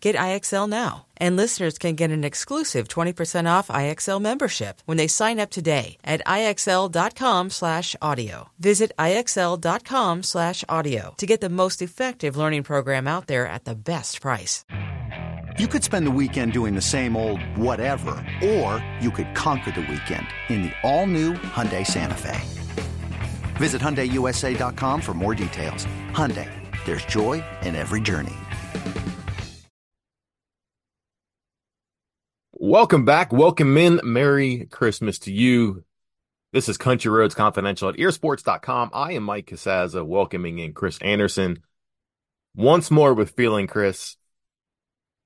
Get IXL now. And listeners can get an exclusive 20% off IXL membership when they sign up today at IXL.com slash audio. Visit IXL.com slash audio to get the most effective learning program out there at the best price. You could spend the weekend doing the same old whatever, or you could conquer the weekend in the all-new Hyundai Santa Fe. Visit HyundaiUSA.com for more details. Hyundai, there's joy in every journey. Welcome back. Welcome in. Merry Christmas to you. This is Country Roads Confidential at earsports.com. I am Mike Casazza, welcoming in Chris Anderson. Once more with Feeling Chris,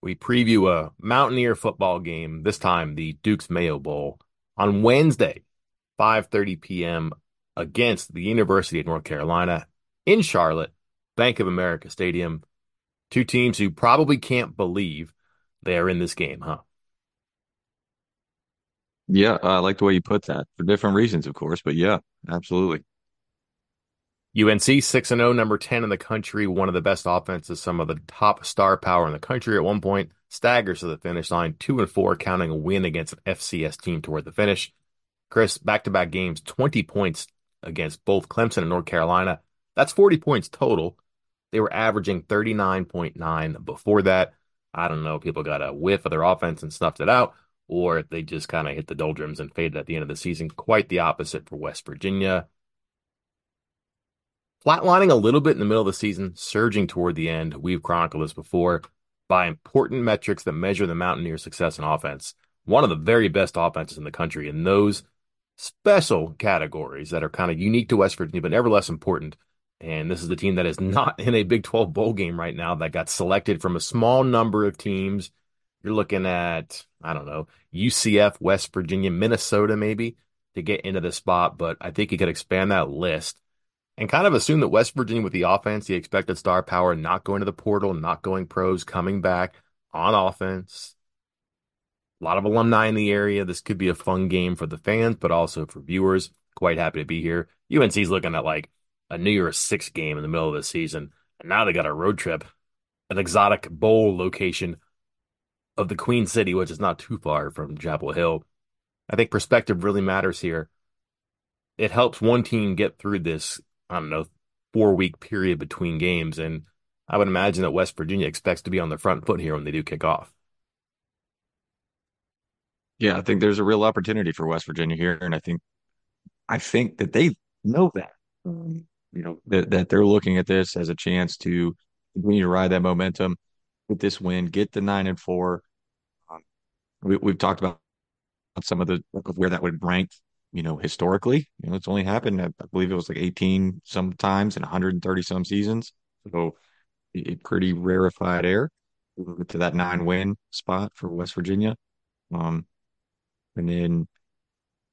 we preview a Mountaineer football game, this time the Duke's Mayo Bowl, on Wednesday, 5.30 p.m. against the University of North Carolina in Charlotte, Bank of America Stadium. Two teams who probably can't believe they are in this game, huh? Yeah, I like the way you put that for different reasons, of course, but yeah, absolutely. UNC 6 0, number 10 in the country, one of the best offenses, some of the top star power in the country at one point, staggers to the finish line, 2 and 4, counting a win against an FCS team toward the finish. Chris, back to back games, 20 points against both Clemson and North Carolina. That's 40 points total. They were averaging 39.9 before that. I don't know. People got a whiff of their offense and snuffed it out or if they just kind of hit the doldrums and faded at the end of the season. Quite the opposite for West Virginia. Flatlining a little bit in the middle of the season, surging toward the end. We've chronicled this before by important metrics that measure the Mountaineers' success in offense. One of the very best offenses in the country, in those special categories that are kind of unique to West Virginia, but never less important. And this is the team that is not in a Big 12 bowl game right now that got selected from a small number of teams. You're looking at I don't know, UCF, West Virginia, Minnesota, maybe to get into the spot. But I think you could expand that list and kind of assume that West Virginia, with the offense, the expected star power, not going to the portal, not going pros, coming back on offense. A lot of alumni in the area. This could be a fun game for the fans, but also for viewers. Quite happy to be here. UNC's looking at like a New Year's Six game in the middle of the season. And now they got a road trip, an exotic bowl location of the Queen City, which is not too far from Chapel Hill. I think perspective really matters here. It helps one team get through this, I don't know, four week period between games. And I would imagine that West Virginia expects to be on the front foot here when they do kick off. Yeah, I think there's a real opportunity for West Virginia here. And I think I think that they know that. Um, you know, that, that they're looking at this as a chance to continue to ride that momentum with this win, get the nine and four. Um, we, have talked about some of the where that would rank, you know, historically. You know, it's only happened, I believe it was like 18 sometimes in 130 some seasons. So a pretty rarefied air to that nine win spot for West Virginia. Um, and then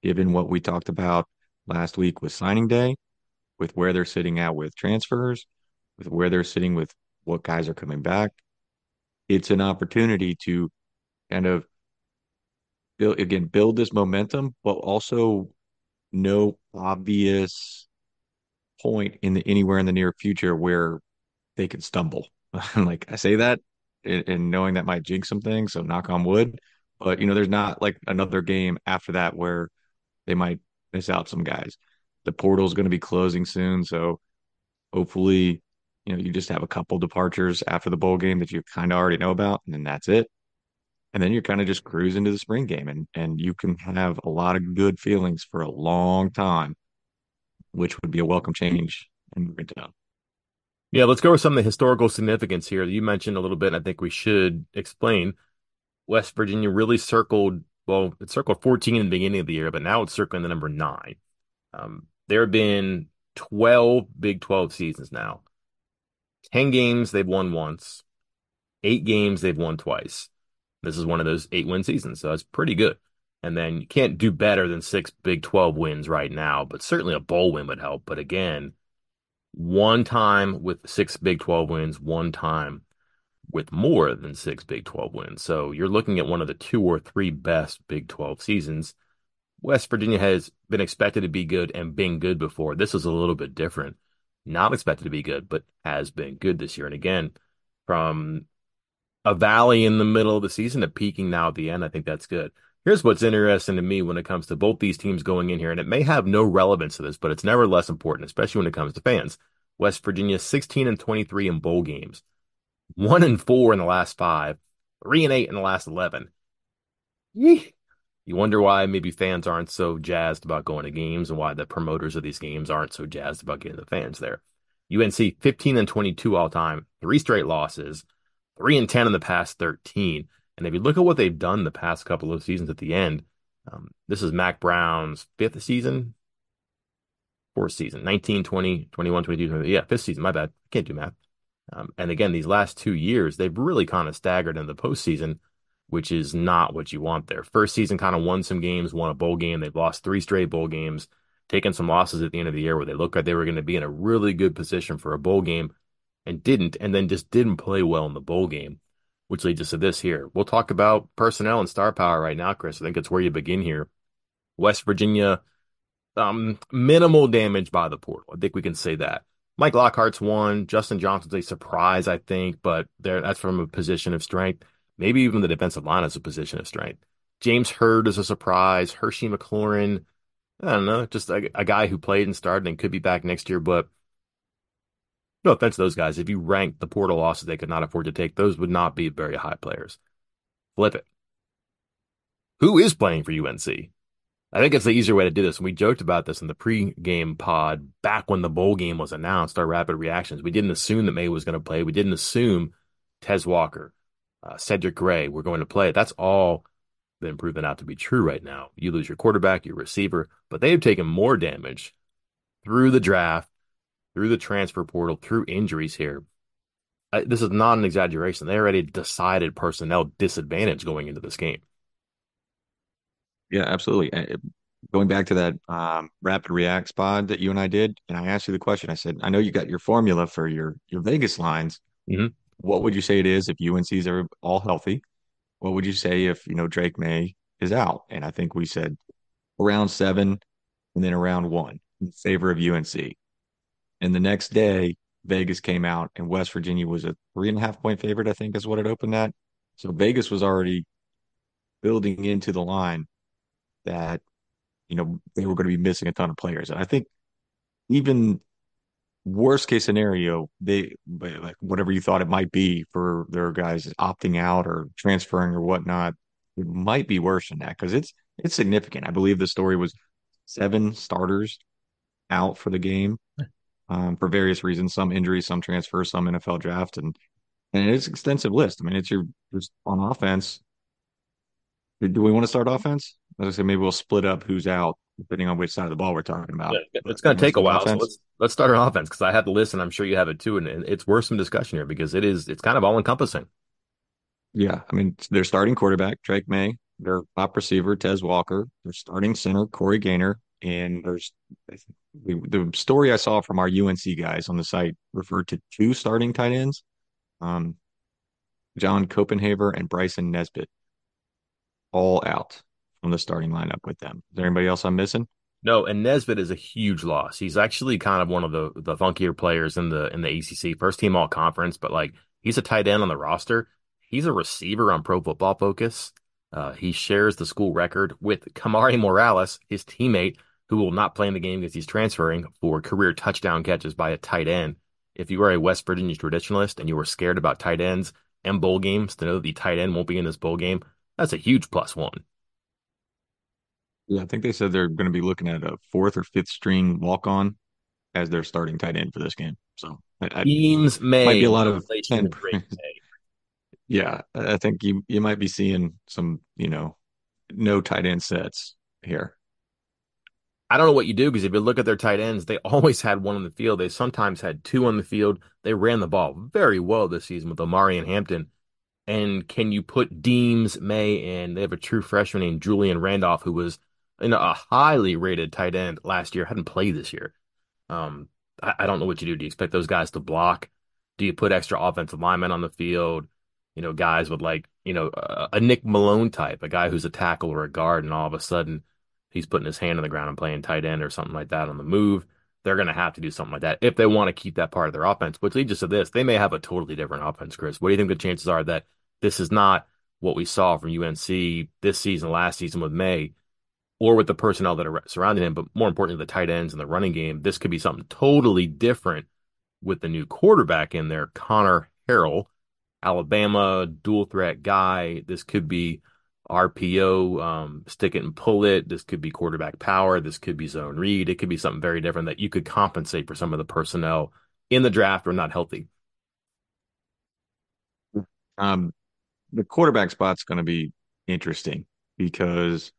given what we talked about last week with signing day, with where they're sitting at with transfers, with where they're sitting with what guys are coming back, it's an opportunity to kind of build again build this momentum but also no obvious point in the anywhere in the near future where they could stumble like i say that and, knowing that might jinx some things. So knock on wood. But you know, there's not like another game after that where they might miss out some guys. The portal is going to be closing soon, so hopefully, you know, you just have a couple departures after the bowl game that you kind of already know about, and then that's it. And then you're kind of just cruising to the spring game, and and you can have a lot of good feelings for a long time, which would be a welcome change in Morgantown. Yeah, let's go over some of the historical significance here. You mentioned a little bit, and I think we should explain. West Virginia really circled, well, it circled 14 in the beginning of the year, but now it's circling the number nine. Um, there have been 12 Big 12 seasons now. 10 games they've won once, eight games they've won twice. This is one of those eight win seasons, so that's pretty good. And then you can't do better than six Big 12 wins right now, but certainly a bowl win would help. But again, one time with six Big 12 wins, one time with more than six Big 12 wins. So you're looking at one of the two or three best Big 12 seasons. West Virginia has been expected to be good and been good before. This is a little bit different. Not expected to be good, but has been good this year. And again, from a valley in the middle of the season to peaking now at the end, I think that's good. Here's what's interesting to me when it comes to both these teams going in here, and it may have no relevance to this, but it's never less important, especially when it comes to fans. West Virginia 16 and 23 in bowl games, one and four in the last five, three and eight in the last 11. Yee. You wonder why maybe fans aren't so jazzed about going to games and why the promoters of these games aren't so jazzed about getting the fans there. UNC 15 and 22 all time, three straight losses, three and 10 in the past 13. And if you look at what they've done the past couple of seasons at the end, um, this is Mack Brown's fifth season, fourth season, 19, 20, 21, 22, 23. Yeah, fifth season. My bad. Can't do math. Um, and again, these last two years, they've really kind of staggered in the postseason, which is not what you want there. First season kind of won some games, won a bowl game. They've lost three straight bowl games, taken some losses at the end of the year where they looked like they were going to be in a really good position for a bowl game and didn't, and then just didn't play well in the bowl game which leads us to this here. We'll talk about personnel and star power right now, Chris. I think it's where you begin here. West Virginia, um, minimal damage by the portal. I think we can say that. Mike Lockhart's one. Justin Johnson's a surprise, I think, but that's from a position of strength. Maybe even the defensive line is a position of strength. James Hurd is a surprise. Hershey McLaurin, I don't know, just a, a guy who played and started and could be back next year, but no offense to those guys. If you rank the portal losses they could not afford to take, those would not be very high players. Flip it. Who is playing for UNC? I think it's the easier way to do this. And we joked about this in the pre-game pod back when the bowl game was announced, our rapid reactions. We didn't assume that Maye was going to play. We didn't assume Tez Walker, uh, Cedric Gray we're going to play. That's all been proven out to be true right now. You lose your quarterback, your receiver, but they have taken more damage through the draft through the transfer portal, through injuries here. I, this is not an exaggeration. They already decided personnel disadvantage going into this game. Yeah, absolutely. Going back to that um, rapid react spot that you and I did, and I asked you the question. I said, I know you got your formula for your your Vegas lines. Mm-hmm. What would you say it is if UNC's are all healthy? What would you say if you know Drake Maye is out? And I think we said around seven, and then around one in favor of UNC. And the next day, Vegas came out and West Virginia was a three and a half point favorite, I think is what it opened at. So Vegas was already building into the line that, you know, they were going to be missing a ton of players. And I think even worst case scenario, they like whatever you thought it might be for their guys opting out or transferring or whatnot, it might be worse than that because it's it's significant. I believe the story was seven starters out for the game um, for various reasons, some injuries, some transfers, some NFL draft, and and it's an extensive list. I mean, it's your just on offense. Do we want to start offense? As I say, maybe we'll split up who's out depending on which side of the ball we're talking about. Yeah, it's going to take a while. So let's let's start on offense because I have the list and I'm sure you have it too, and it's worth some discussion here because it is it's kind of all encompassing. Yeah, I mean, they're starting quarterback Drake Maye, their top receiver Tez Walker, their starting center Corey Gaynor, and there's the story I saw from our UNC guys on the site referred to two starting tight ends, um, John Copenhaver and Bryson Nesbit, all out from the starting lineup with them. Is there anybody else I'm missing? No, and Nesbit is a huge loss. He's actually kind of one of the the funkier players in the in the ACC, first team all conference, but like he's a tight end on the roster. he's a receiver on Pro Football Focus. Uh, he shares the school record with Kamari Morales, his teammate, who will not play in the game because he's transferring for career touchdown catches by a tight end. If you are a West Virginia traditionalist and you were scared about tight ends and bowl games, to know that the tight end won't be in this bowl game, that's a huge plus one. Yeah, I think they said they're going to be looking at a fourth or fifth string walk on as their starting tight end for this game. So I, teams may might be a lot of 10, yeah, I think you you might be seeing some, you know, no tight end sets here. I don't know what you do because if you look at their tight ends, they always had one on the field. They sometimes had two on the field. They ran the ball very well this season with Omarion Hampton. And can you put Deems, May, and they have a true freshman named Julian Randolph, who was you know, a highly rated tight end last year, hadn't played this year. Um, I, I don't know what you do. Do you expect those guys to block? Do you put extra offensive linemen on the field? You know, guys with like, you know, a, a Nick Malone type, a guy who's a tackle or a guard, and all of a sudden he's putting his hand on the ground and playing tight end or something like that on the move. They're going to have to do something like that if they want to keep that part of their offense, which leads us to this. They may have a totally different offense, Chris. What do you think the chances are that this is not what we saw from UNC this season, last season with Maye, or with the personnel that are surrounding him, but more importantly, the tight ends and the running game? This could be something totally different with the new quarterback in there, Conner Harrell, Alabama dual threat guy. This could be RPO, um, stick it and pull it. This could be quarterback power. This could be zone read. It could be something very different that you could compensate for some of the personnel in the draft or not healthy. Um, the quarterback spot's going to be interesting because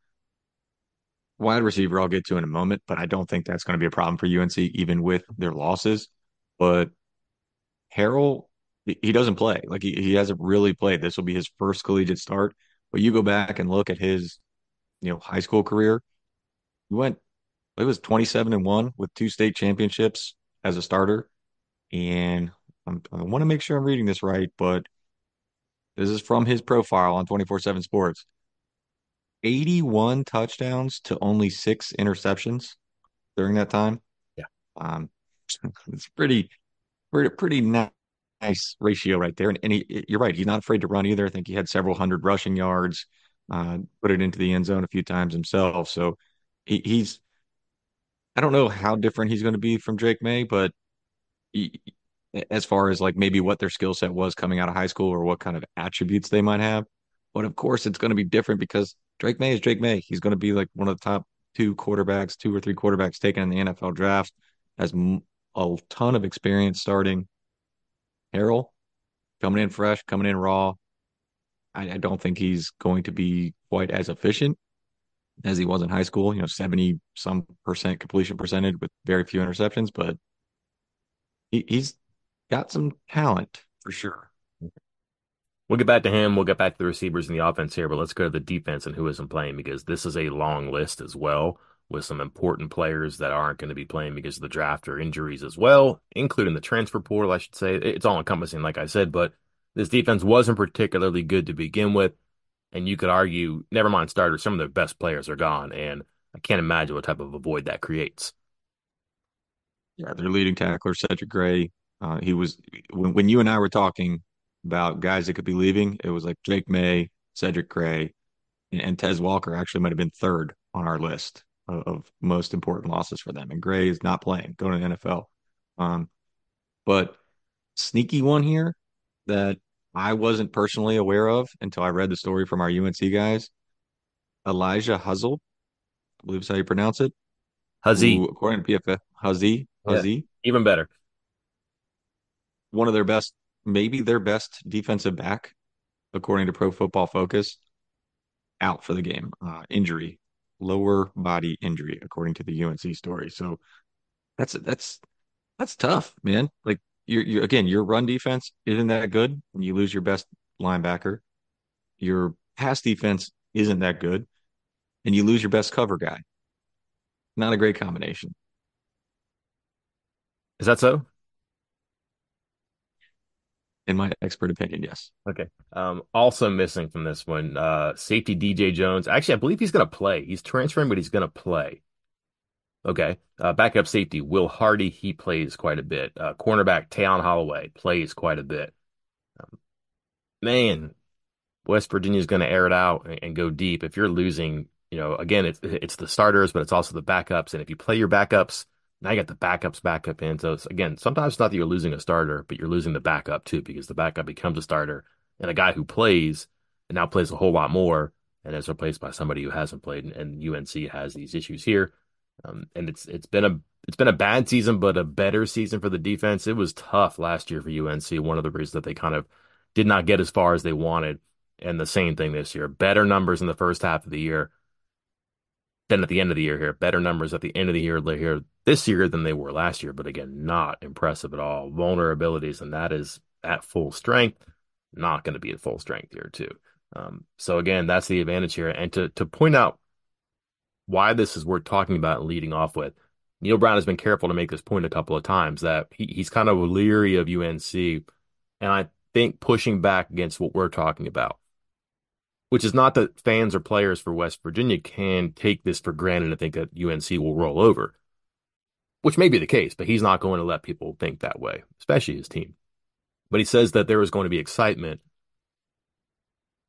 wide receiver I'll get to in a moment, but I don't think that's going to be a problem for UNC even with their losses. But Harrell, he doesn't play. Like he, he hasn't really played. This will be his first collegiate start. But you go back and look at his, you know, high school career. He went, it was 27 and one with two state championships as a starter. And I'm, i want to make sure I'm reading this right, but this is from his profile on 24 7 Sports 81 touchdowns to only six interceptions during that time. Yeah. Um, it's pretty, pretty, pretty nice ratio right there. And, and he, you're right. He's not afraid to run either. I think he had several hundred rushing yards, uh, put it into the end zone a few times himself. So he, he's, I don't know how different he's going to be from Drake Maye, but he, as far as like maybe what their skill set was coming out of high school or what kind of attributes they might have. But of course, it's going to be different because Drake Maye is Drake Maye. He's going to be like one of the top two quarterbacks, two or three quarterbacks taken in the NFL draft, has a ton of experience starting Harrell coming in fresh, coming in raw. I, I, don't think he's going to be quite as efficient as he was in high school. You know, seventy some percent completion percentage with very few interceptions, but he, he's got some talent for sure. We'll get back to him. We'll get back to the receivers in the offense here, but let's go to the defense and who isn't playing because this is a long list as well with some important players that aren't going to be playing because of the draft or injuries as well, including the transfer portal, I should say. It's all encompassing, like I said, but this defense wasn't particularly good to begin with. And you could argue, never mind starters, some of their best players are gone. And I can't imagine what type of a void that creates. Yeah, their leading tackler, Cedric Gray. Uh, he was, when, when you and I were talking about guys that could be leaving, it was like Jake May, Cedric Gray, and, and Tez Walker actually might have been third on our list of, of most important losses for them. And Gray is not playing, going to the NFL. Um, but sneaky one here that I wasn't personally aware of until I read the story from our UNC guys. Alijah Huzzle, I believe is how you pronounce it. Huzzie. according to PFF, Huzzie. Huzzie. Yeah, even better. One of their best, maybe their best defensive back, according to Pro Football Focus, out for the game. Uh, injury lower body injury, according to the UNC story. So that's that's that's tough, man. Like you're, you again, your run defense isn't that good, and you lose your best linebacker. Your pass defense isn't that good, and you lose your best cover guy. Not a great combination. Is that so? In my expert opinion, yes. Okay. Um, also missing from this one, uh, safety DJ Jones. Actually, I believe he's going to play. He's transferring, but he's going to play. Okay. Uh, backup safety Will Hardy. He plays quite a bit. Uh, cornerback Tayon Holloway plays quite a bit. Um, man, West Virginia is going to air it out and, and, go deep. If you're losing, you know, again, it's it's the starters, but it's also the backups. And if you play your backups, now you got the backups back up in. So again, sometimes it's not that you're losing a starter, but you're losing the backup too, because the backup becomes a starter, and a guy who plays and now plays a whole lot more and is replaced by somebody who hasn't played. And, and UNC has these issues here, um, and it's it's been a it's been a bad season, but a better season for the defense. It was tough last year for UNC. One of the reasons that they kind of did not get as far as they wanted. And the same thing this year. Better numbers in the first half of the year than at the end of the year here. Better numbers at the end of the year here this year than they were last year. But again, not impressive at all. Vulnerabilities, and that is at full strength. Not going to be at full strength here, too. Um, so again, that's the advantage here. And to to point out why this is worth talking about and leading off with, Neal Brown has been careful to make this point a couple of times that he, he's kind of leery of UNC. And I think pushing back against what we're talking about, which is not that fans or players for West Virginia can take this for granted and think that UNC will roll over, which may be the case, but he's not going to let people think that way, especially his team. But he says that there is going to be excitement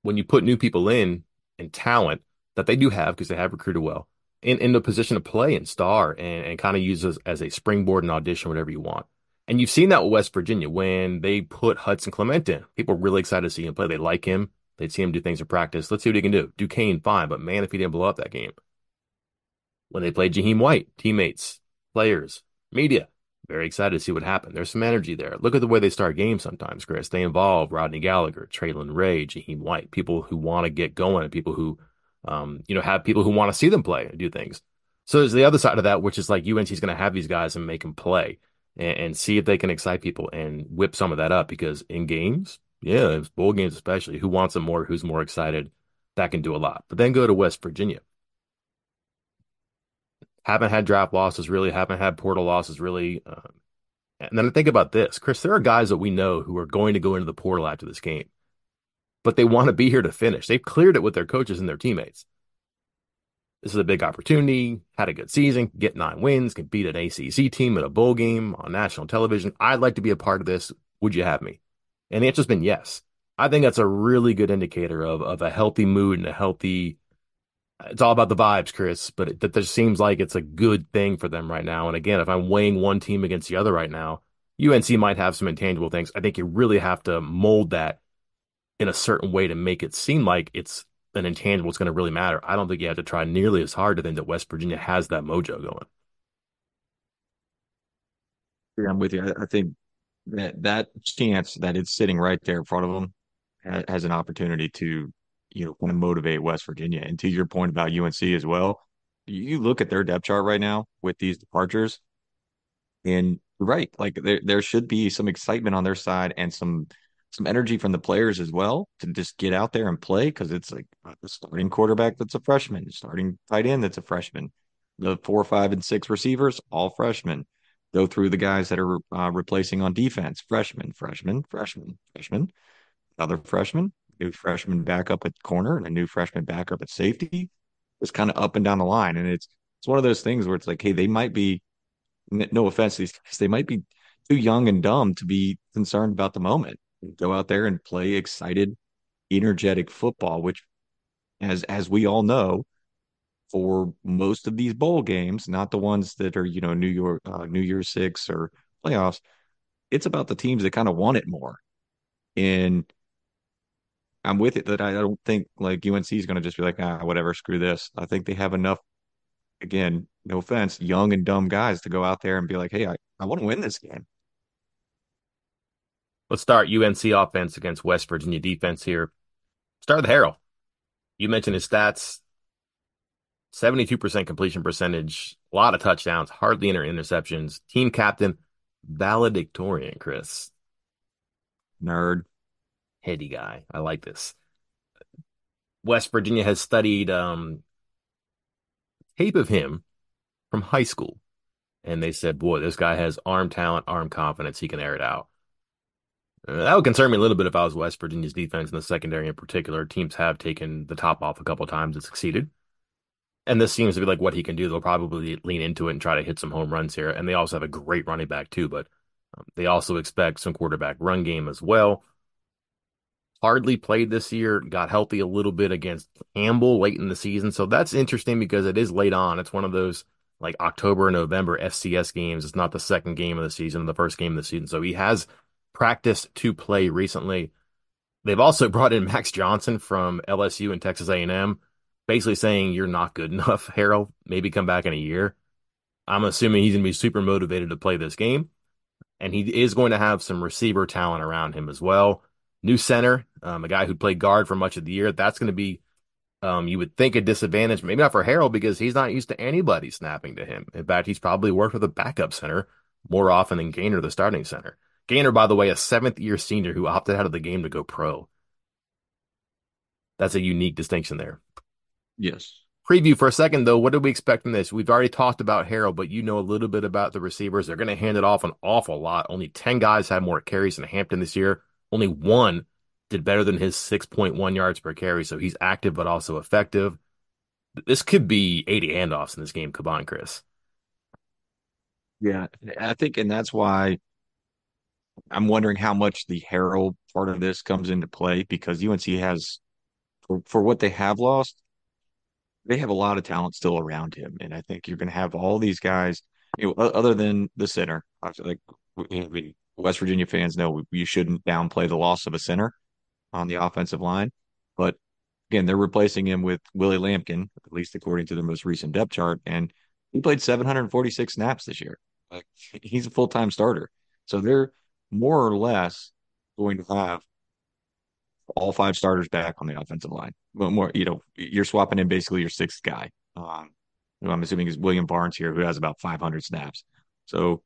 when you put new people in and talent that they do have because they have recruited well in, in the position to play and star and, and kind of use as, as a springboard and audition, whatever you want. And you've seen that with West Virginia when they put Hudson Clement in. People are really excited to see him play. They like him. They'd see him do things in practice. Let's see what he can do. Duquesne, fine, but man, if he didn't blow up that game. When they played Jahiem White, teammates, players, media, very excited to see what happened. There's some energy there. Look at the way they start games sometimes, Chris. They involve Rodney Gallagher, Traylon Ray, Jahiem White, people who want to get going and people who, um, you know, have people who want to see them play and do things. So there's the other side of that, which is like UNC's going to have these guys and make them play and, and, see if they can excite people and whip some of that up because in games, yeah, bowl games especially, who wants them more, who's more excited, that can do a lot. But then go to West Virginia. Haven't had draft losses really, haven't had portal losses really. Um, and then I think about this, Chris, there are guys that we know who are going to go into the portal after this game, but they want to be here to finish. They've cleared it with their coaches and their teammates. This is a big opportunity. Had a good season, get nine wins, can beat an ACC team at a bowl game on national television. I'd like to be a part of this. Would you have me? And the answer's been yes. I think that's a really good indicator of of a healthy mood and a healthy. It's all about the vibes, Chris. But it, that just seems like it's a good thing for them right now. And again, if I'm weighing one team against the other right now, UNC might have some intangible things. I think you really have to mold that in a certain way to make it seem like it's an intangible is going to really matter. I don't think you have to try nearly as hard to think that West Virginia has that mojo going. Yeah, I'm with you. I think that that chance that it's sitting right there in front of them has an opportunity to, you know, kind of motivate West Virginia. And to your point about UNC as well, you look at their depth chart right now with these departures, and right, like there there should be some excitement on their side and some some energy from the players as well to just get out there and play because it's like the starting quarterback that's a freshman, starting tight end that's a freshman, the four, five, and six receivers all freshmen. Go through the guys that are uh, replacing on defense: freshman, freshman, freshman, freshman, another freshman, new freshman backup at corner, and a new freshman backup at safety. It's kind of up and down the line, and it's it's one of those things where it's like, hey, they might be, no offense these guys, they might be too young and dumb to be concerned about the moment go out there and play excited, energetic football, which as as we all know, for most of these bowl games, not the ones that are, you know, New York uh, New Year Six or playoffs, it's about the teams that kind of want it more. And I'm with it that I don't think like UNC is going to just be like, ah, whatever, screw this. I think they have enough, again, no offense, young and dumb guys to go out there and be like, hey, I, I want to win this game. Let's start UNC offense against West Virginia defense here. Start with Harrell. You mentioned his stats 72% completion percentage, a lot of touchdowns, hardly any interceptions. Team captain, valedictorian, Chris. Nerd. Heady guy. I like this. West Virginia has studied um, tape of him from high school. And they said, boy, this guy has arm talent, arm confidence. He can air it out. Uh, that would concern me a little bit if I was West Virginia's defense in the secondary in particular. Teams have taken the top off a couple times and succeeded. And this seems to be like what he can do. They'll probably lean into it and try to hit some home runs here. And they also have a great running back, too, but um, they also expect some quarterback run game as well. Hardly played this year, got healthy a little bit against Campbell late in the season. So that's interesting because it is late on. It's one of those like October and November FCS games. It's not the second game of the season, the first game of the season. So he has practiced to play recently. They've also brought in Max Johnson from LSU and Texas A&M, basically saying you're not good enough, Harrell. Maybe come back in a year. I'm assuming he's going to be super motivated to play this game, and he is going to have some receiver talent around him as well. New center, um, a guy who played guard for much of the year. That's going to be, um, you would think, a disadvantage. Maybe not for Harrell because he's not used to anybody snapping to him. In fact, he's probably worked with a backup center more often than Gaynor, the starting center. Gaynor, by the way, a seventh year senior who opted out of the game to go pro. That's a unique distinction there. Yes. Preview for a second, though. What do we expect from this? We've already talked about Harrell, but you know a little bit about the receivers. They're going to hand it off an awful lot. Only 10 guys had more carries than Hampton this year. Only one did better than his 6.1 yards per carry. So he's active, but also effective. This could be 80 handoffs in this game combined, Chris. Yeah, I think, and that's why I'm wondering how much the Harrell part of this comes into play because UNC has, for, for what they have lost, they have a lot of talent still around him, and I think you're going to have all these guys. You know, other than the center, like mean, West Virginia fans know you shouldn't downplay the loss of a center on the offensive line, but again, they're replacing him with Willie Lampkin, at least according to the most recent depth chart, and he played 746 snaps this year. Like he's a full time starter, so they're more or less going to have all five starters back on the offensive line. But more, you know, you're swapping in basically your sixth guy. Um, I'm assuming is William Barnes here, who has about 500 snaps. So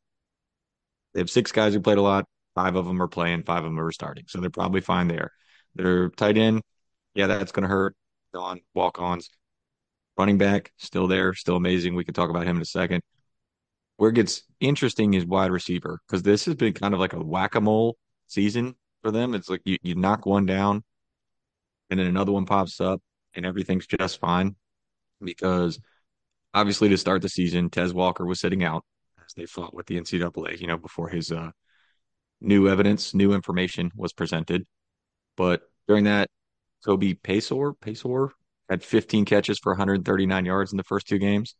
they have six guys who played a lot. Five of them are playing, five of them are starting. So they're probably fine there. They're tight end. Yeah, that's going to hurt. On walk ons. Running back, still there, still amazing. We can talk about him in a second. Where it gets interesting is wide receiver because this has been kind of like a whack a mole season for them. It's like you, you knock one down and then another one pops up and everything's just fine because obviously to start the season, Tez Walker was sitting out as they fought with the NCAA, you know, before his uh, new evidence, new information was presented. But during that, Kobe Paysour, Paysour had 15 catches for 139 yards in the first two games,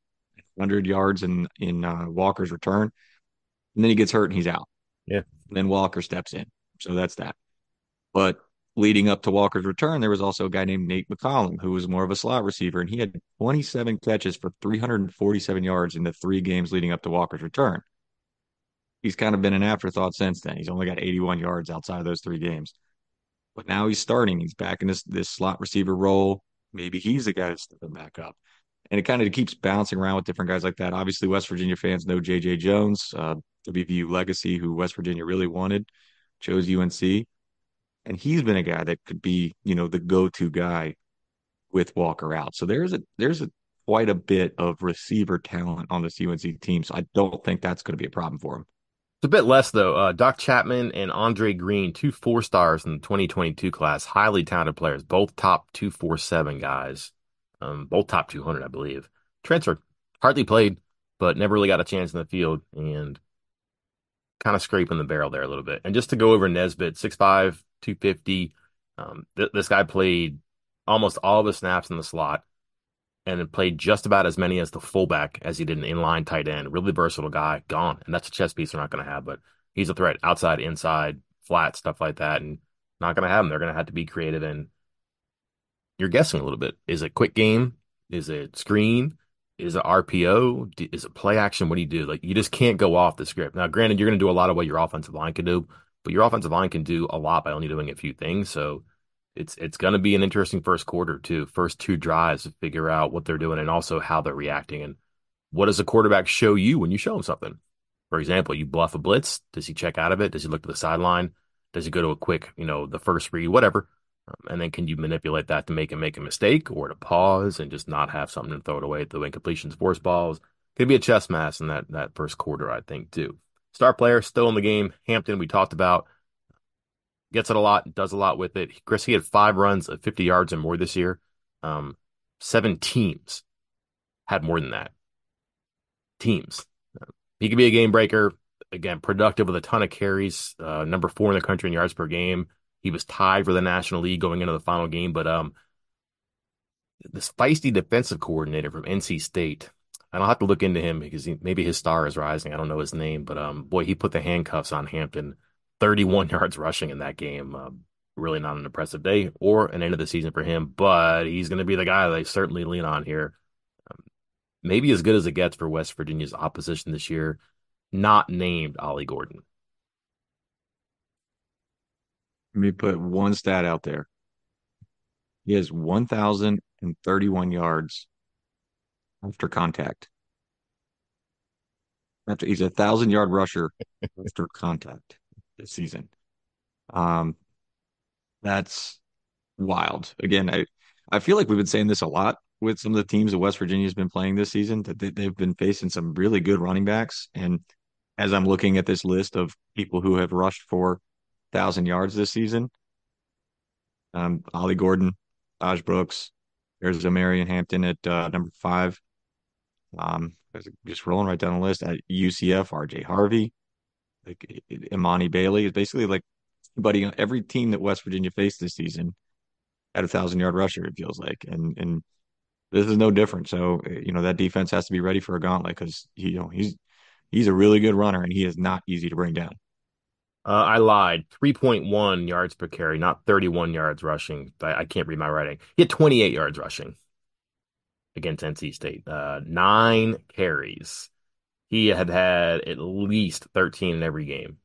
100 yards in in uh, Walker's return, and then he gets hurt and he's out. Yeah. And then Walker steps in. So that's that. But leading up to Walker's return, there was also a guy named Nate McCollum, who was more of a slot receiver, and he had 27 catches for 347 yards in the three games leading up to Walker's return. He's kind of been an afterthought since then. He's only got 81 yards outside of those three games. But now he's starting. He's back in this this slot receiver role. Maybe he's the guy to step him back up. And it kind of keeps bouncing around with different guys like that. Obviously, West Virginia fans know J.J. Jones, uh, WVU legacy, who West Virginia really wanted chose UNC. And he's been a guy that could be, you know, the go-to guy with Walker out. So there's a there's a quite a bit of receiver talent on this UNC team. So I don't think that's going to be a problem for him. It's a bit less though. Uh, Doc Chapman and Andre Green, two four stars in the 2022 class, highly talented players, both top 247 guys, um, both top 200, I believe. Transferred, hardly played, but never really got a chance in the field. And kind of scraping the barrel there a little bit. And just to go over Nesbit, 6'5, 250. Um, th- this guy played almost all the snaps in the slot and played just about as many as the fullback as he did an inline tight end. Really versatile guy, gone. And that's a chess piece they're not going to have, but he's a threat outside, inside, flat, stuff like that. And not going to have him. They're going to have to be creative. And you're guessing a little bit. Is it quick game? Is it screen? is it RPO? Is it play action? What do you do? Like you just can't go off the script. Now, granted, you're going to do a lot of what your offensive line can do, but your offensive line can do a lot by only doing a few things. So it's it's going to be an interesting first quarter too. First two drives to figure out what they're doing and also how they're reacting and what does a quarterback show you when you show him something. For example, you bluff a blitz. Does he check out of it? Does he look to the sideline? Does he go to a quick, you know, the first read, whatever? Um, and then can you manipulate that to make him make a mistake or to pause and just not have something to throw it away the incompletions, force balls? Could be a chess match in that, that first quarter, I think, too. Star player still in the game. Hampton, we talked about, gets it a lot, does a lot with it. Chris, he had five runs of 50 yards and more this year. Um, seven teams had more than that. Teams. He could be a game breaker. Again, productive with a ton of carries. Uh, number four in the country in yards per game He was tied for the National League going into the final game, but um, this feisty defensive coordinator from NC State. And I'll have to look into him because he, maybe his star is rising. I don't know his name, but um, boy, he put the handcuffs on Hampton. 31 yards rushing in that game. Um, really not an impressive day or an end of the season for him, but he's going to be the guy they certainly lean on here. Um, maybe as good as it gets for West Virginia's opposition this year, not named Ollie Gordon. Let me put one stat out there. He has 1,031 yards after contact. After he's a thousand yard rusher after contact this season. Um, that's wild. Again, I I feel like we've been saying this a lot with some of the teams that West Virginia's been playing this season that they, they've been facing some really good running backs. And as I'm looking at this list of people who have rushed for thousand yards this season, um, Ollie Gordon, Taj Brooks, there's a Marion Hampton at uh, number five. Um, just rolling right down the list at UCF, RJ Harvey, like Imani Bailey is basically like buddy every team that West Virginia faced this season had a thousand yard rusher. It feels like, and and this is no different. So you know that defense has to be ready for a gauntlet because he, you know he's he's a really good runner and he is not easy to bring down. Uh, I lied. 3.1 yards per carry, not 31 yards rushing. I, I, can't read my writing. He had 28 yards rushing against NC State. Uh, nine carries. He had had at least 13 in every game.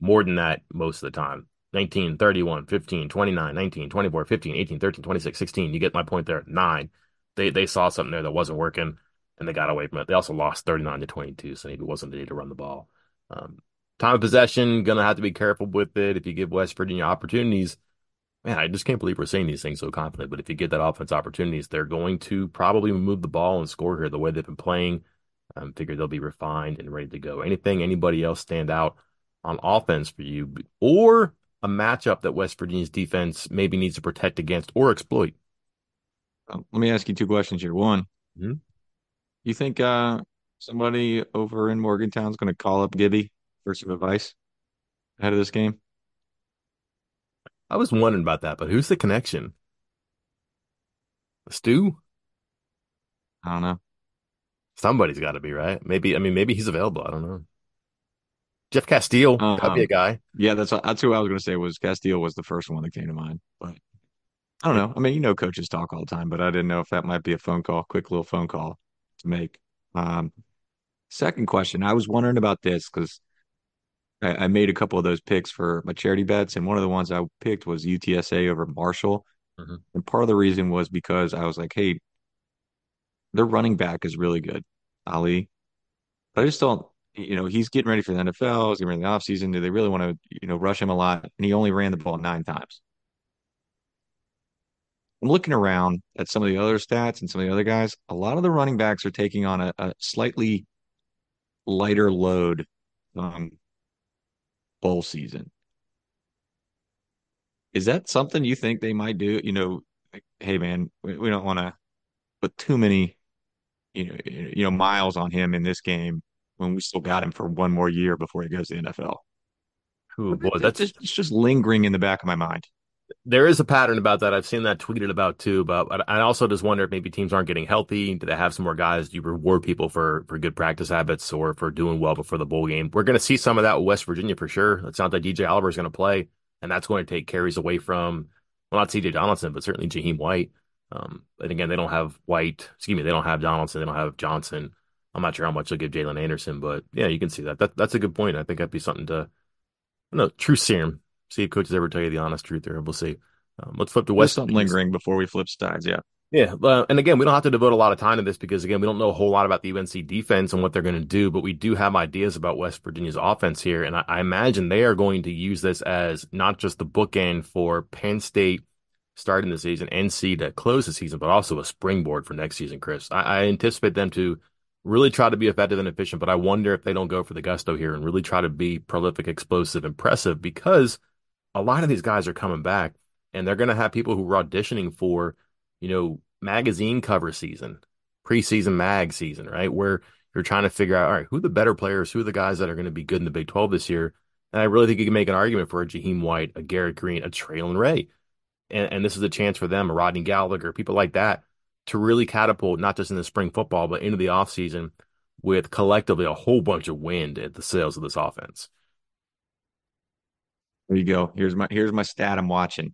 More than that most of the time. 19, 31, 15, 29, 19, 24, 15, 18, 13, 26, 16. You get my point there. Nine. They they saw something there that wasn't working and they got away from it. They also lost 39 to 22, so maybe it wasn't the day to run the ball. Um, time of possession, gonna have to be careful with it. If you give West Virginia opportunities, man, I just can't believe we're saying these things so confident. But if you get that offense opportunities, they're going to probably move the ball and score here the way they've been playing. I um, figure they'll be refined and ready to go. Anything, anybody else stand out on offense for you, or a matchup that West Virginia's defense maybe needs to protect against or exploit? Um, let me ask you two questions here. One, mm-hmm. you think uh, somebody over in Morgantown is going to call up Gibby for some advice ahead of this game? I was wondering about that, but who's the connection? Stu? I don't know. Somebody's got to be right. Maybe I mean maybe he's available. I don't know. Jeff Casteel um, gotta be a guy. Yeah, that's that's who I was going to say was Castile was the first one that came to mind. But I don't know. I mean, you know, coaches talk all the time, but I didn't know if that might be a phone call, quick little phone call to make. Um, second question, I was wondering about this because I, I, made a couple of those picks for my charity bets, and one of the ones I picked was UTSA over Marshall, mm-hmm. and part of the reason was because I was like, hey, their running back is really good, Ali. But I just don't, you know, he's getting ready for the NFL. He's getting ready in the offseason. Do they really want to, you know, rush him a lot? And he only ran the ball nine times. I'm looking around at some of the other stats and some of the other guys. A lot of the running backs are taking on a, a slightly lighter load um, bowl season. Is that something you think they might do? You know, like, hey man, we, we don't want to put too many you know, you know, miles on him in this game when we still got him for one more year before he goes to the NFL. Ooh, boy, that's just, it's just lingering in the back of my mind. There is a pattern about that. I've seen that tweeted about too. But I also just wonder if maybe teams aren't getting healthy. Do they have some more guys? Do you reward people for for good practice habits or for doing well before the bowl game? We're going to see some of that with West Virginia for sure. It sounds like DJ Oliver is going to play, and that's going to take carries away from well, not CJ Donaldson, but certainly Jahiem White. Um, and again, they don't have White. Excuse me, they don't have Donaldson. They don't have Johnson. I'm not sure how much they'll give Jaylen Anderson, but yeah, you can see that. That that's a good point. I think that'd be something to, no, true serum. See if coaches ever tell you the honest truth there. We'll see. Um, let's flip to West. something lingering before we flip sides. Yeah. Yeah, uh, and again, we don't have to devote a lot of time to this because again, we don't know a whole lot about the UNC defense and what they're going to do, but we do have ideas about West Virginia's offense here, and I, I imagine they are going to use this as not just the bookend for Penn State starting the season, NC to close the season, but also a springboard for next season, Chris. I, I, anticipate them to really try to be effective and efficient, but I wonder if they don't go for the gusto here and really try to be prolific, explosive, impressive because a lot of these guys are coming back and they're going to have people who are auditioning for, you know, magazine cover season, preseason mag season, right? Where you're trying to figure out, all right, who the better players, who are the guys that are going to be good in the Big 12 this year. And I really think you can make an argument for a Jahiem White, a Garrett Greene, a Traylon Ray. And, and this is a chance for them, a Rodney Gallagher, people like that, to really catapult not just in the spring football, but into the offseason with collectively a whole bunch of wind at the sails of this offense. There you go. Here's my here's my stat I'm watching.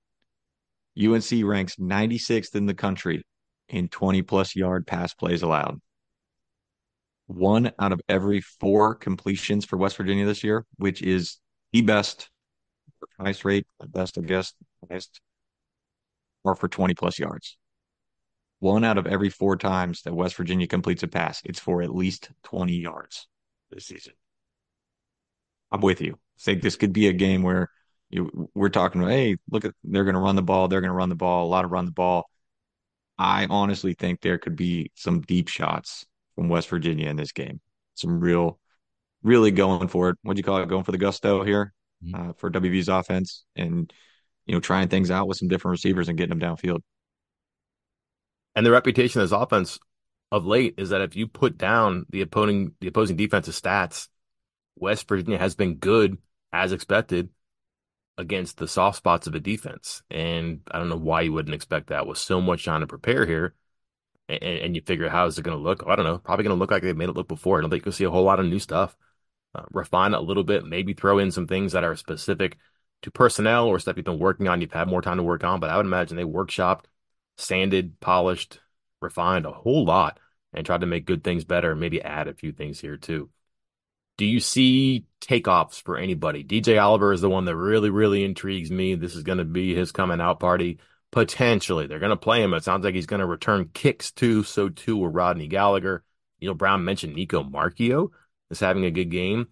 UNC ranks 96th in the country in 20 plus yard pass plays allowed. One out of every four completions for West Virginia this year, which is the best, highest rate, the best, I guess, highest, are for 20 plus yards. One out of every four times that West Virginia completes a pass, it's for at least 20 yards this season. I'm with you. I think this could be a game where you, we're talking about, hey, look at they're going to run the ball, they're going to run the ball, a lot of run the ball. I honestly think there could be some deep shots from West Virginia in this game. Some real, really going for it. What'd you call it? Going for the gusto here mm-hmm. uh, for WV's offense, and you know, trying things out with some different receivers and getting them downfield. And the reputation of this offense of late is that if you put down the opposing the opposing defensive stats, West Virginia has been good as expected against the soft spots of a defense. And I don't know why you wouldn't expect that with so much time to prepare here. And, and you figure how is it going to look? I don't know. Probably going to look like they've made it look before. I don't think you'll see a whole lot of new stuff. Uh, refine it a little bit, maybe throw in some things that are specific to personnel or stuff you've been working on. You've had more time to work on, but I would imagine they workshopped, sanded, polished, refined a whole lot and tried to make good things better and maybe add a few things here too. Do you see takeoffs for anybody? DJ Oliver is the one that really, really intrigues me. This is going to be his coming out party. Potentially, they're going to play him. It sounds like he's going to return kicks too. So too will Rodney Gallagher. Know, Brown mentioned Nicco Marchiol is having a good game,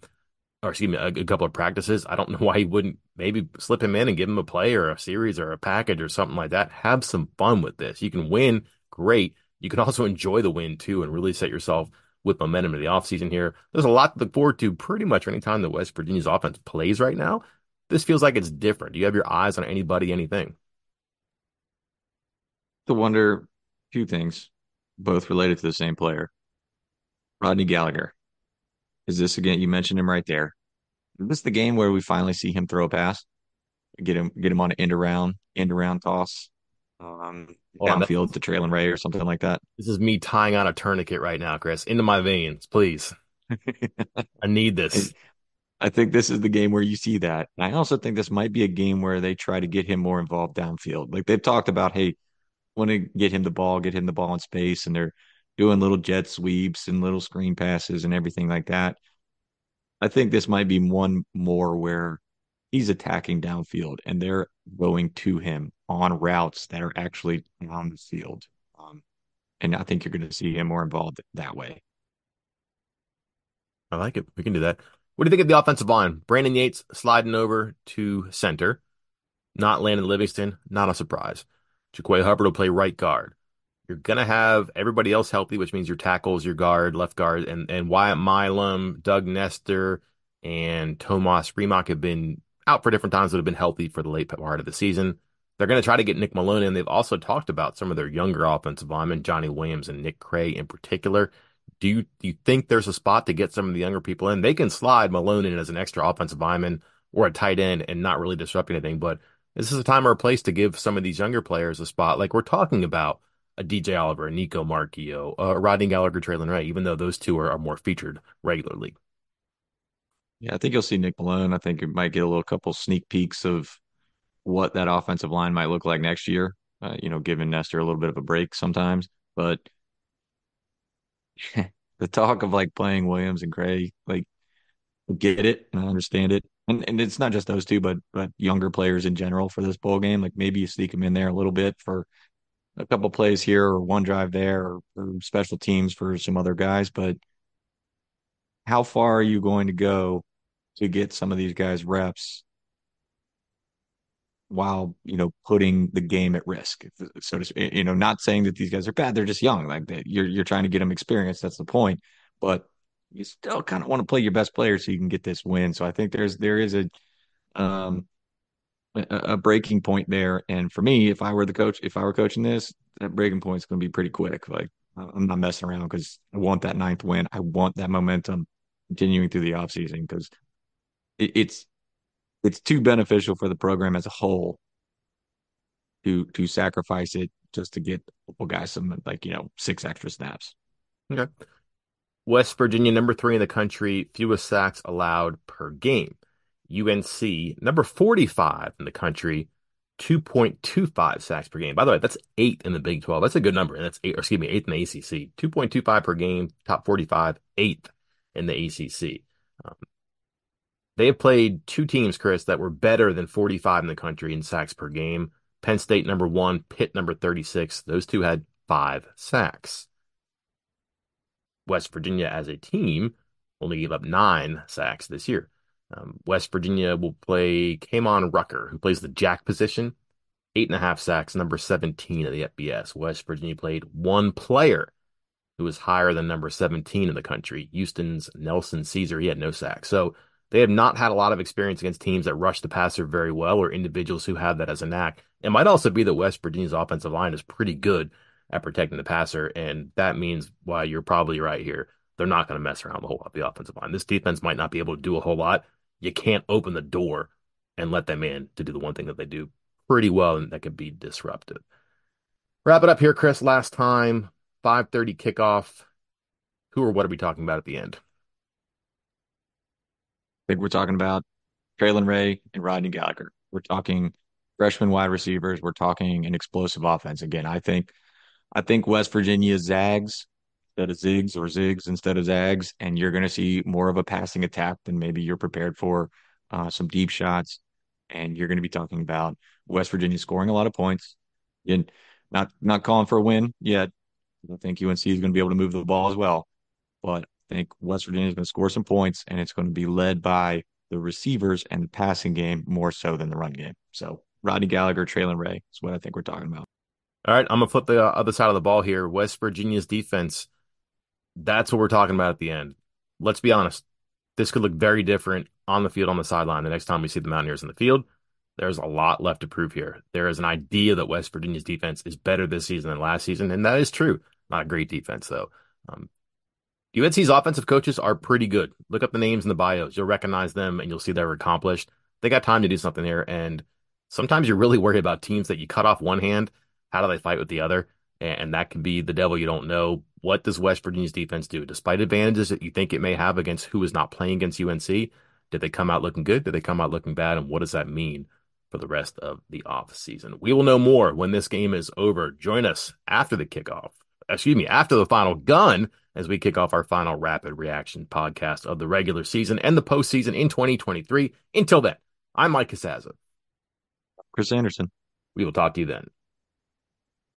or excuse me, a, a couple of practices. I don't know why he wouldn't maybe slip him in and give him a play or a series or a package or something like that. Have some fun with this. You can win, great. You can also enjoy the win too and really set yourself with momentum in the offseason here. There's a lot to look forward to pretty much anytime the West Virginia's offense plays right now. This feels like it's different. Do you have your eyes on anybody, anything? To wonder two things, both related to the same player. Rodney Gallagher. Is this again? You mentioned him right there. Is this the game where we finally see him throw a pass? Get him, get him on an end around, end around toss um, downfield to Traylon Ray or something like that. This is me tying on a tourniquet right now, Chris, into my veins, please. I need this. I think this is the game where you see that. And I also think this might be a game where they try to get him more involved downfield. Like they've talked about, hey, want to get him the ball, get him the ball in space, and they're doing little jet sweeps and little screen passes and everything like that. I think this might be one more where he's attacking downfield and they're going to him on routes that are actually on the field. Um, and I think you're going to see him more involved that way. I like it. We can do that. What do you think of the offensive line? Brandon Yates sliding over to center, not Landon Livingston, not a surprise. Jaquay Hubbard will play right guard. You're gonna have everybody else healthy, which means your tackles, your guard, left guard, and and Wyatt Milum, Doug Nester, and Tomas Rimac have been out for different times, but have been healthy for the late part of the season. They're going to try to get Nick Malone in. They've also talked about some of their younger offensive linemen, Johnny Williams and Nick Cray in particular. Do you do you think there's a spot to get some of the younger people in? They can slide Malone in as an extra offensive lineman or a tight end and not really disrupt anything. But this is a time or a place to give some of these younger players a spot, like we're talking about a DJ Oliver, Nicco Marchiol, a Rodney Gallagher, Traylon Ray, even though those two are, are more featured regularly. Yeah, I think you'll see Nick Malone. I think it might get a little couple sneak peeks of what that offensive line might look like next year. Uh, you know, giving Nester a little bit of a break sometimes, but the talk of like playing Williams and Gray, like get it and I understand it, and and it's not just those two, but but younger players in general for this bowl game. Like maybe you sneak them in there a little bit for a couple plays here or one drive there or, or special teams for some other guys, but how far are you going to go to get some of these guys reps while you know putting the game at risk so to you know not saying that these guys are bad they're just young like you're you're trying to get them experience that's the point but you still kind of want to play your best player so you can get this win so i think there's there is a um a, a breaking point there and for me if i were the coach if i were coaching this that breaking point is going to be pretty quick like i'm not messing around because i want that ninth win i want that momentum continuing through the offseason because it, it's it's too beneficial for the program as a whole to to sacrifice it just to get a guys some like you know six extra snaps. Okay. West Virginia, number three in the country, fewest sacks allowed per game. UNC, number 45 in the country, 2.25 sacks per game. By the way, that's eight in the Big 12. That's a good number. And that's eight, excuse me, eighth in the ACC. 2.25 per game, top 45, eighth in the ACC. Um, they have played two teams, Chris, that were better than 45 in the country in sacks per game. Penn State, number one, Pitt, number 36. Those two had five sacks. West Virginia as a team only gave up nine sacks this year. Um, West Virginia will play Kaimon Rucker, who plays the jack position, eight and a half sacks, number 17 of the FBS. West Virginia played one player who was higher than number 17 in the country, Houston's Nelson Ceaser, He had no sacks. So they have not had a lot of experience against teams that rush the passer very well or individuals who have that as a knack. It might also be that West Virginia's offensive line is pretty good at protecting the passer. And that means why you're probably right here. They're not going to mess around the whole lot the offensive line. This defense might not be able to do a whole lot. You can't open the door and let them in to do the one thing that they do pretty well and that could be disruptive. Wrap it up here, Chris. Last time, 5:30 kickoff. Who or what are we talking about at the end? I think we're talking about Traylon Ray and Rodney Gallagher. We're talking freshman wide receivers. We're talking an explosive offense. Again, I think I think West Virginia zags instead of zigs or zigs instead of zags, and you're going to see more of a passing attack than maybe you're prepared for. Uh, some deep shots, and you're going to be talking about West Virginia scoring a lot of points. And not not calling for a win yet. I think UNC is going to be able to move the ball as well, but I think West Virginia is going to score some points, and it's going to be led by the receivers and the passing game more so than the run game. So Rodney Gallagher, Traylon Ray is what I think we're talking about. All right, I'm gonna flip the uh, other side of the ball here. West Virginia's defense. That's what we're talking about at the end. Let's be honest. This could look very different on the field, on the sideline. The next time we see the Mountaineers in the field, there's a lot left to prove here. There is an idea that West Virginia's defense is better this season than last season, and that is true. Not a great defense though. Um, UNC's offensive coaches are pretty good. Look up the names in the bios. You'll recognize them and you'll see they're accomplished. They got time to do something here. And sometimes you're really worried about teams that you cut off one hand. How do they fight with the other? And that can be the devil you don't know. What does West Virginia's defense do? Despite advantages that you think it may have against who is not playing against UNC, did they come out looking good? Did they come out looking bad? And what does that mean for the rest of the off season? We will know more when this game is over. Join us after the kickoff. Excuse me, after the final gun as we kick off our final rapid reaction podcast of the regular season and the postseason in 2023. Until then, I'm Mike Casazza. Chris Anderson. We will talk to you then.